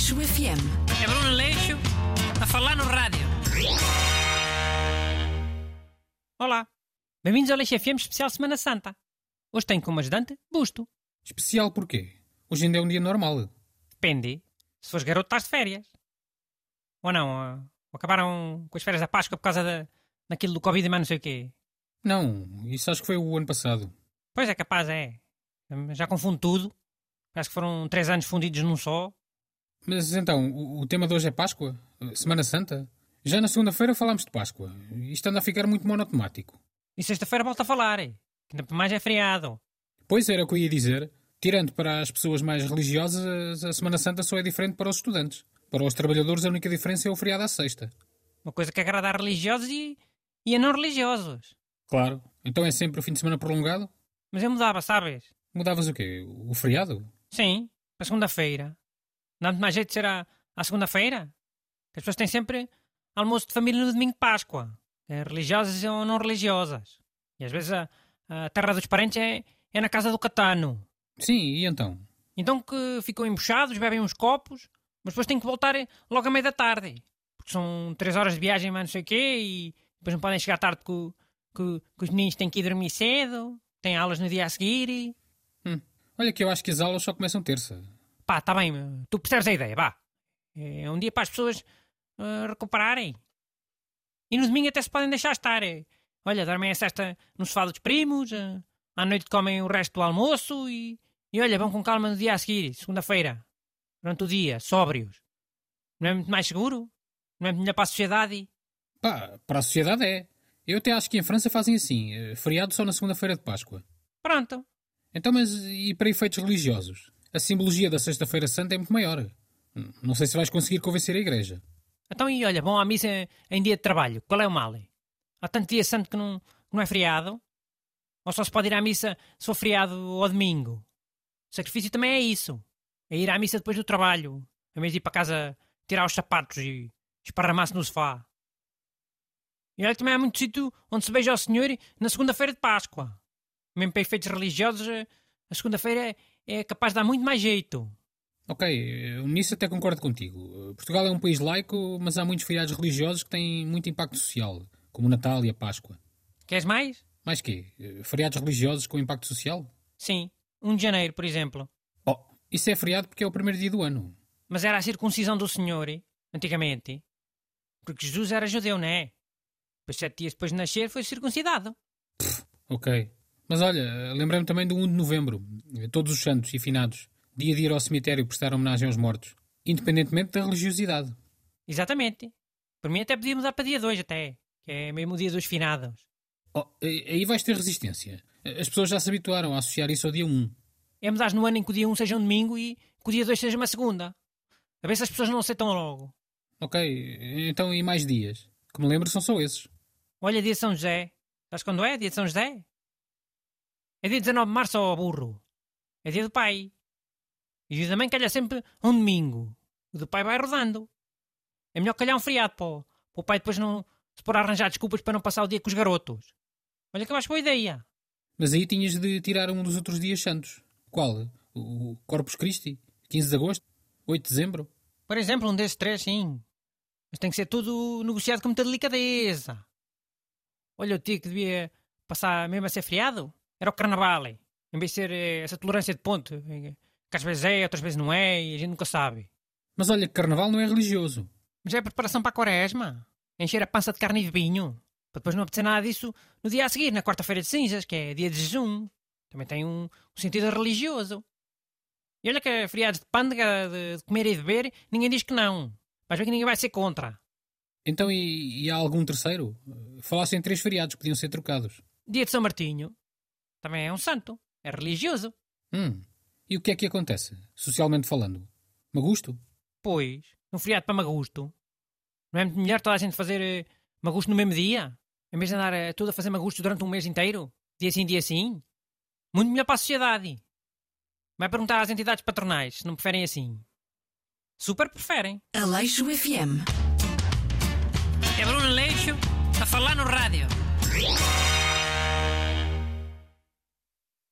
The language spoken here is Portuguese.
Aleixo FM. É Bruno Leixo a falar no rádio. Olá, bem-vindos ao Leixo FM especial Semana Santa. Hoje tenho como ajudante Busto. Especial porquê? Hoje ainda é um dia normal. Depende. Se fores garoto, estás de férias. Ou não, ah, ou acabaram com as férias da Páscoa por causa da, daquilo do Covid e mais não sei o quê. Não, isso acho que foi o ano passado. Pois é, capaz é. Já confundo tudo. Parece que foram três anos fundidos num só. Mas então, o, o tema de hoje é Páscoa? Semana Santa? Já na segunda-feira falámos de Páscoa. Isto anda a ficar muito monotemático. E sexta-feira volta a falar. Que ainda mais é feriado. Pois era o que eu ia dizer. Tirando para as pessoas mais religiosas, a Semana Santa só é diferente para os estudantes. Para os trabalhadores, a única diferença é o feriado à sexta. Uma coisa que agrada a religiosos e, e a não religiosos. Claro. Então é sempre o fim de semana prolongado? Mas eu mudava, sabes? Mudavas o quê? O feriado? Sim, para segunda-feira. Dá-me mais jeito de ser à, à segunda-feira? Que as pessoas têm sempre almoço de família no domingo de Páscoa. É, religiosas ou não religiosas. E às vezes a, a terra dos parentes é, é na casa do Catano. Sim, e então? Então que ficam embuchados, bebem uns copos, mas depois têm que voltar logo à meia da tarde. Porque são três horas de viagem, mas não sei o quê, e depois não podem chegar tarde porque, que, que os meninos têm que ir dormir cedo, têm aulas no dia a seguir e... Hum. Olha que eu acho que as aulas só começam terça. Pá, tá bem, tu percebes a ideia, vá. É um dia para as pessoas uh, recuperarem. E no domingo até se podem deixar estar. é. Olha, dormem a cesta no sofá dos primos, uh, à noite comem o resto do almoço e, e olha, vão com calma no dia a seguir, segunda-feira. Durante o dia, sóbrios. Não é muito mais seguro? Não é melhor para a sociedade? Pá, para a sociedade é. Eu até acho que em França fazem assim, eh, feriado só na segunda-feira de Páscoa. Pronto. Então, mas e para efeitos religiosos? A simbologia da Sexta-feira Santa é muito maior. Não sei se vais conseguir convencer a igreja. Então, e olha, vão à missa em dia de trabalho. Qual é o mal? Há tanto dia santo que não, não é feriado? Ou só se pode ir à missa se for feriado ao domingo? O sacrifício também é isso. É ir à missa depois do trabalho. Em vez de ir para casa tirar os sapatos e esparramar-se no sofá. E olha, também há muito sítio onde se beija ao Senhor na segunda-feira de Páscoa. Mesmo para efeitos religiosos, a segunda-feira é, capaz de dar muito mais jeito. Ok, eh, nisso até concordo contigo. Eh, Portugal é um país laico, mas há muitos feriados religiosos que têm muito impacto social, como o Natal e a Páscoa. Queres mais? Mais quê? Eh, Feriados religiosos com impacto social? Sim. 1 de janeiro, por exemplo. Oh, isso é feriado porque é o primeiro dia do ano. Mas era a circuncisão do Senhor, antigamente. Porque Jesus era judeu, não é? Depois, sete dias depois de nascer, foi circuncidado. Ok. Mas olha, lembrei-me também do 1 de novembro. Todos os santos e finados. Dia de ir ao cemitério prestar homenagem aos mortos. Independentemente da religiosidade. Exatamente. Por mim até podia mudar para dia 2 até. Que é mesmo o dia dos finados. Oh, aí vais ter resistência. As pessoas já se habituaram a associar isso ao dia 1. É mudar no ano em que o dia 1 seja um domingo e que o dia 2 seja uma segunda. A ver se as pessoas não aceitam logo. Ok, então e mais dias? Que me lembro são só esses. Olha, dia de São José. Sabes quando é? Dia de São José? É dia 19 de março, ó burro. É dia do pai. E dia da mãe calha sempre um domingo. O do pai vai rodando. É melhor calhar um feriado para o, pai depois não se pôr a arranjar desculpas para não passar o dia com os garotos. Olha que eu acho boa ideia. Mas aí tinhas de tirar um dos outros dias santos. Qual? O Corpus Christi? 15 de agosto? 8 de dezembro? Por exemplo, um desses três, sim. Mas tem que ser tudo negociado com muita delicadeza. Olha, o dia que devia passar mesmo a ser feriado era o carnaval. Em vez de ser eh, essa tolerância de ponto. eh, Que às vezes é, outras vezes não é, e a gente nunca sabe. Mas olha carnaval não é religioso. Mas é preparação para a quaresma. Encher a pança de carne e de vinho. Para depois não apetecer nada disso no dia a seguir, na quarta-feira de cinzas, que é dia de jejum. Também tem um, um sentido religioso. E olha que feriados de pândega, de, de comer e de beber, ninguém diz que não. Vais ver que ninguém vai ser contra. Então e, e há algum terceiro? Falaste em três feriados que podiam ser trocados. Dia de São Martinho. Também é um santo. É religioso. Hum. E o que é que acontece, socialmente falando? Magusto? Pois, um feriado para Magusto. Não é muito melhor toda a gente fazer eh, Magusto no mesmo dia? Em vez de andar eh, tudo a fazer Magusto durante um mês inteiro? Dia sim, dia sim? Muito melhor para a sociedade. Vai perguntar às entidades patronais se não preferem assim. Super preferem. Aleixo FM. É Bruno Leixo a falar no rádio.